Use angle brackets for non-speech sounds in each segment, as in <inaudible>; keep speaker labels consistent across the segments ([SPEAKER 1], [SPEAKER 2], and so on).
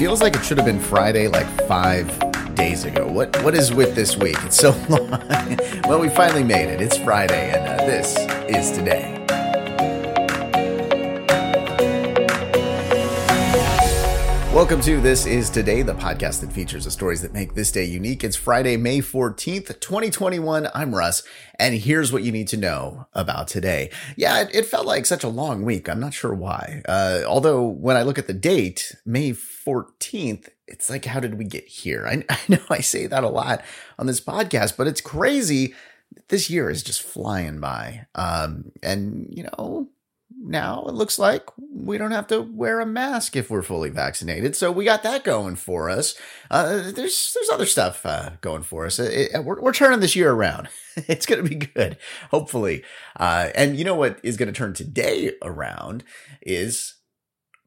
[SPEAKER 1] feels like it should have been Friday like five days ago. What what is with this week? It's so <laughs> long. well, we finally made it. It's Friday, and uh, this is today. Welcome to This Is Today, the podcast that features the stories that make this day unique. It's Friday, May 14th, 2021. I'm Russ, and here's what you need to know about today. Yeah, it, it felt like such a long week. I'm not sure why. Uh, although, when I look at the date, May 14th, it's like, how did we get here? I, <laughs> I know I say that a lot on this podcast, but it's crazy. This year is just flying by. Um, and, you know, now it looks like we don't have to wear a mask if we're fully vaccinated. So we got that going for us. Uh, there's there's other stuff uh, going for us. It, it, we're, we're turning this year around. <laughs> it's going to be good, hopefully. Uh, and you know what is going to turn today around is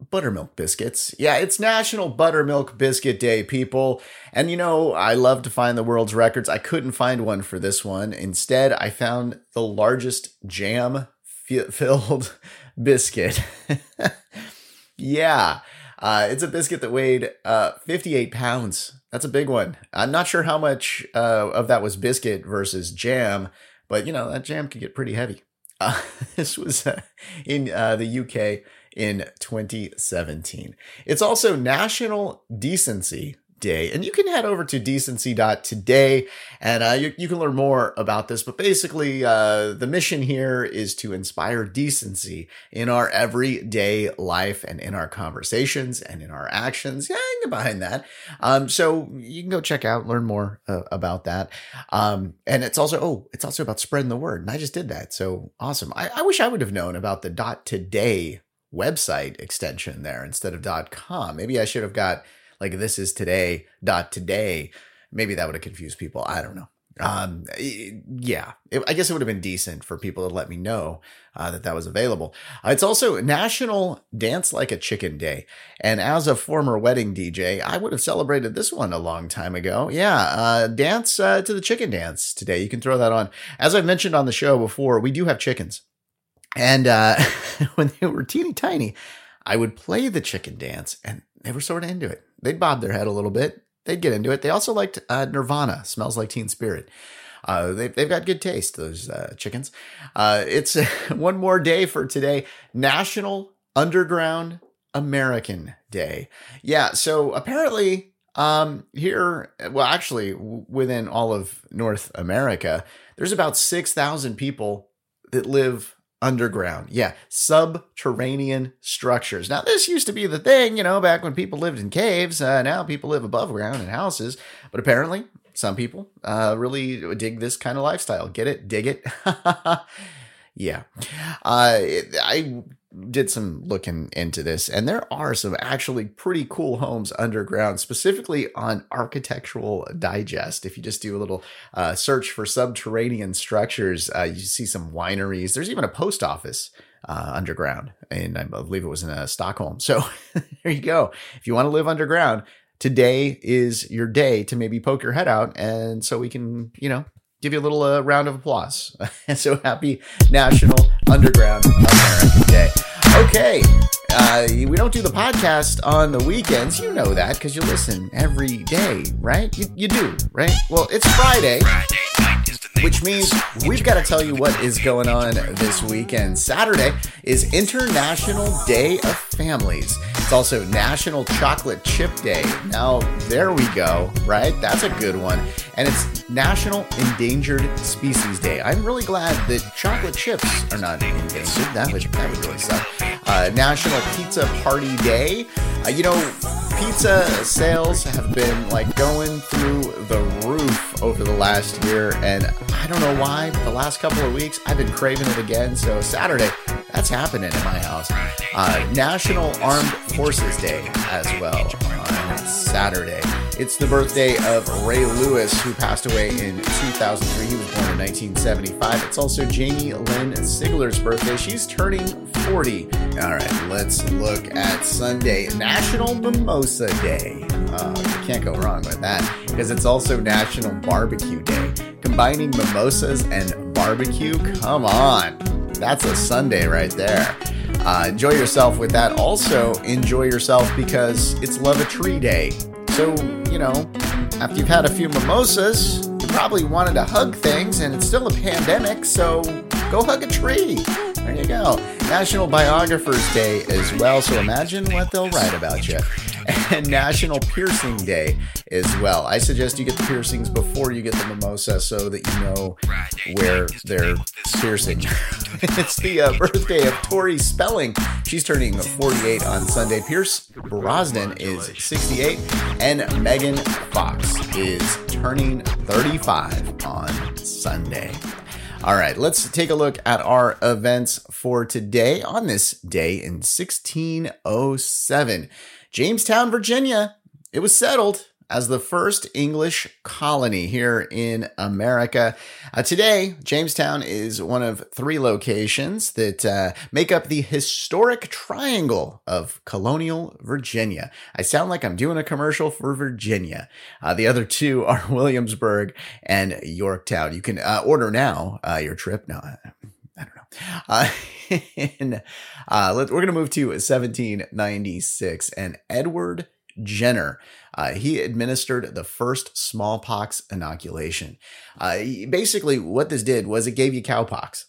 [SPEAKER 1] buttermilk biscuits. Yeah, it's National Buttermilk Biscuit Day, people. And you know, I love to find the world's records. I couldn't find one for this one. Instead, I found the largest jam <laughs> filled biscuit. <laughs> yeah. Uh, it's a biscuit that weighed uh, 58 pounds. That's a big one. I'm not sure how much uh, of that was biscuit versus jam, but you know, that jam could get pretty heavy. Uh, <laughs> this was uh, in uh, the UK in 2017. It's also National Decency day. And you can head over to decency.today and uh, you, you can learn more about this. But basically, uh, the mission here is to inspire decency in our everyday life and in our conversations and in our actions. Yeah, get behind that. Um, so you can go check out, learn more uh, about that. Um, and it's also, oh, it's also about spreading the word. And I just did that. So awesome. I, I wish I would have known about the dot today website extension there instead of dot com. Maybe I should have got like this is today dot today. Maybe that would have confused people. I don't know. Um yeah. It, i guess it would have been decent for people to let me know uh, that that was available. Uh, it's also national dance like a chicken day. And as a former wedding dj i would have celebrated this one a long time ago. Yeah uh, dance uh, to the chicken dance today. You can throw that on. As i've mentioned on the show before we do have chickens. And uh, <laughs> when they were teeny tiny i would play the chicken dance and they were sort of into it they'd bob their head a little bit. They'd get into it. They also liked uh, Nirvana, Smells Like Teen Spirit. Uh, they, have got good taste, those uh, chickens. Uh, it's <laughs> one more day for today National Underground American Day. Yeah, so apparently, um, here, well, actually, within all of North America, there's about 6,000 people that live underground. Yeah, subterranean structures. Now, this used to be the thing, you know, back when people lived in caves. Uh, now people live above ground in houses. But apparently, some people uh, really dig this kind of lifestyle. Get it? Dig it? <laughs> yeah. Uh, I did some looking into this, and there are some actually pretty cool homes underground, specifically on Architectural Digest. If you just do a little uh, search for subterranean structures, uh, you see some wineries. There's even a post office uh, underground, and I believe it was in uh, Stockholm. So <laughs> there you go. If you want to live underground, today is your day to maybe poke your head out, and so we can, you know, give you a little uh, round of applause. <laughs> so happy National Underground American Day. Okay, uh, we don't do the podcast on the weekends. You know that because you listen every day, right? You, you do, right? Well, it's Friday. Which means we've got to tell you what is going on this weekend. Saturday is International Day of Families. It's also National Chocolate Chip Day. Now, there we go, right? That's a good one. And it's National Endangered Species Day. I'm really glad that chocolate chips are not endangered. That would, that would really suck. Uh, National Pizza Party Day. Uh, you know, pizza sales have been like going through the roof over the last year, and I don't know why, but the last couple of weeks I've been craving it again. So Saturday, that's happening in my house. Uh, National Armed Forces Day as well on Saturday. It's the birthday of Ray Lewis, who passed away in 2003. He was born in 1975. It's also Jamie Lynn Sigler's birthday. She's turning 40. All right, let's look at Sunday, National Mimosa Day. Uh, you can't go wrong with that because it's also National Barbecue Day. Combining mimosas and barbecue, come on. That's a Sunday right there. Uh, enjoy yourself with that. Also, enjoy yourself because it's Love a Tree Day. So, you know, after you've had a few mimosas, you probably wanted to hug things, and it's still a pandemic, so go hug a tree. There you go. National Biographers Day as well, so imagine what they'll write about you. <laughs> And National Piercing Day as well. I suggest you get the piercings before you get the mimosa so that you know where they're piercing. <laughs> it's the uh, birthday of Tori Spelling. She's turning 48 on Sunday. Pierce Brosnan is 68, and Megan Fox is turning 35 on Sunday. All right, let's take a look at our events for today on this day in 1607. Jamestown, Virginia. It was settled as the first English colony here in America. Uh, today, Jamestown is one of three locations that uh, make up the historic triangle of colonial Virginia. I sound like I'm doing a commercial for Virginia. Uh, the other two are <laughs> Williamsburg and Yorktown. You can uh, order now uh, your trip. No, I don't know. Uh, <laughs> and, uh, let, we're going to move to 1796 and Edward Jenner. Uh, he administered the first smallpox inoculation. Uh, basically, what this did was it gave you cowpox.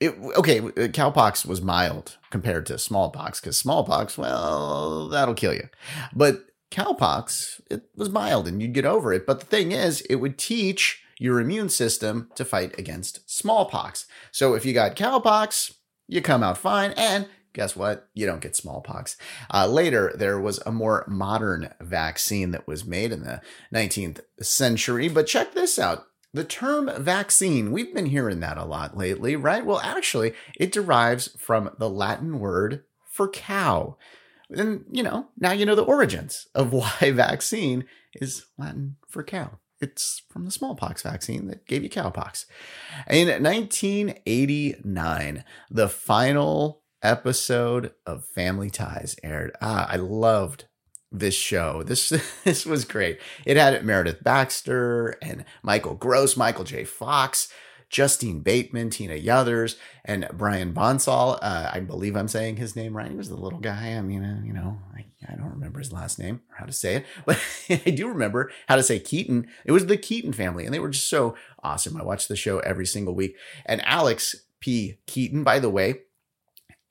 [SPEAKER 1] It, okay, cowpox was mild compared to smallpox because smallpox, well, that'll kill you. But cowpox, it was mild and you'd get over it. But the thing is, it would teach your immune system to fight against smallpox. So if you got cowpox, you come out fine and guess what? You don't get smallpox. Uh, later, there was a more modern vaccine that was made in the 19th century. But check this out. The term vaccine, we've been hearing that a lot lately, right? Well, actually, it derives from the Latin word for cow. And, you know, now you know the origins of <laughs> why vaccine is Latin for cow. It's from the smallpox vaccine that gave you cowpox. In 1989, the final episode of Family Ties aired. Ah, I loved this show. This <laughs> this was great. It had Meredith Baxter and Michael Gross, Michael J. Fox, Justine Bateman, Tina Yothers, and Brian Bonsall. Uh, I believe I'm saying his name right. He was the little guy. I mean, uh, you know, I, I don't remember his last name or how to say it, <laughs> but I do remember how to say Keaton. It was the Keaton family, and they were just so awesome. I watched the show every single week. And Alex P. Keaton, by the way,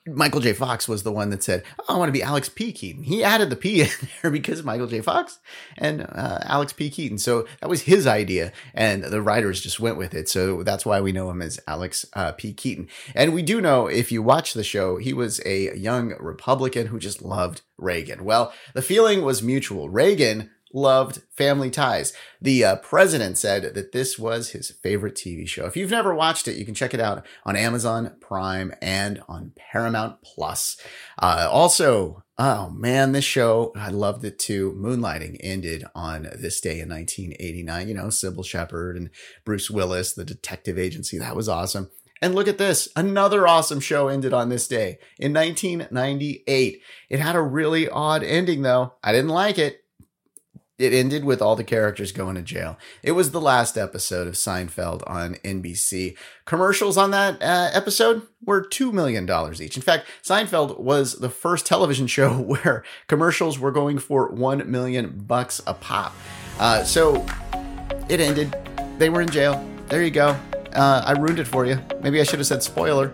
[SPEAKER 1] Michael J. Fox was the one that said, oh, I want to be Alex P. Keaton. He added the P <laughs> in there because Michael J. Fox and uh, Alex P. Keaton. So that was his idea, and the writers just went with it. So that's why we know him as Alex uh, P. Keaton. And we do know, if you watch the show, he was a young Republican who just loved Reagan. Well, the feeling was mutual. Reagan loved Family Ties. The uh, president said that this was his favorite TV show. If you've never watched it, you can check it out on Amazon Prime and on Paramount Plus. Uh, also, oh man, this show, I loved it too. Moonlighting ended on this day in 1989. You know, Cybill Shepherd and Bruce Willis, the detective agency. That was awesome. And look at this. Another awesome show ended on this day in 1998. It had a really odd ending, though. I didn't like it. It ended with all the characters going to jail. It was the last episode of Seinfeld on NBC. Commercials on that uh, episode were $2 million each. In fact, Seinfeld was the first television <laughs> show where commercials were going for 1 million bucks a pop. Uh, so it ended. They were in jail. There you go. Uh, I ruined it for you. Maybe I should have said spoiler.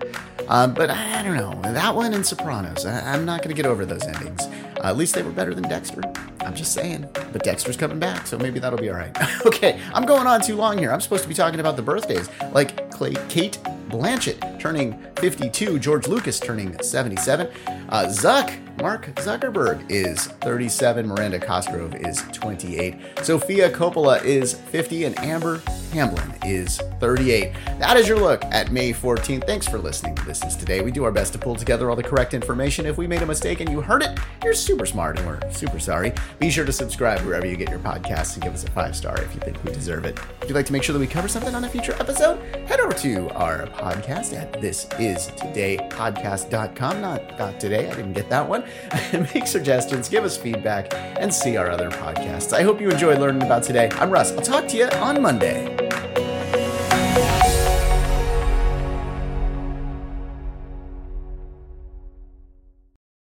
[SPEAKER 1] Um, but I don't know. That one and Sopranos, I, am not going to get over those endings. Uh, at least they were better than Dexter. I'm just saying. But Dexter's coming back, so maybe that'll be all right. <laughs> okay, I'm going on too long here. I'm supposed to be talking about the birthdays, like Clay, Cate Blanchett turning 52, George Lucas turning 77, uh, Zuck Mark Zuckerberg is 37, Miranda Cosgrove is 28, Sofia Coppola is 50, and Amber Hamblin is 38. That is your look at May 14th. Thanks for listening to This Is Today. We do our best to pull together all the correct information. If we made a mistake and you heard it, you're super smart and we're super sorry. Be sure to subscribe wherever you get your podcasts and give us a five star if you think we deserve it. If you'd like to make sure that we cover something on a future episode, head over to our podcast at thisistodaypodcast.com. Not, not today, I didn't get that one. <laughs> Make suggestions, give us feedback, and see our other podcasts. I hope you enjoyed learning about today. I'm Russ. I'll talk to you on Monday.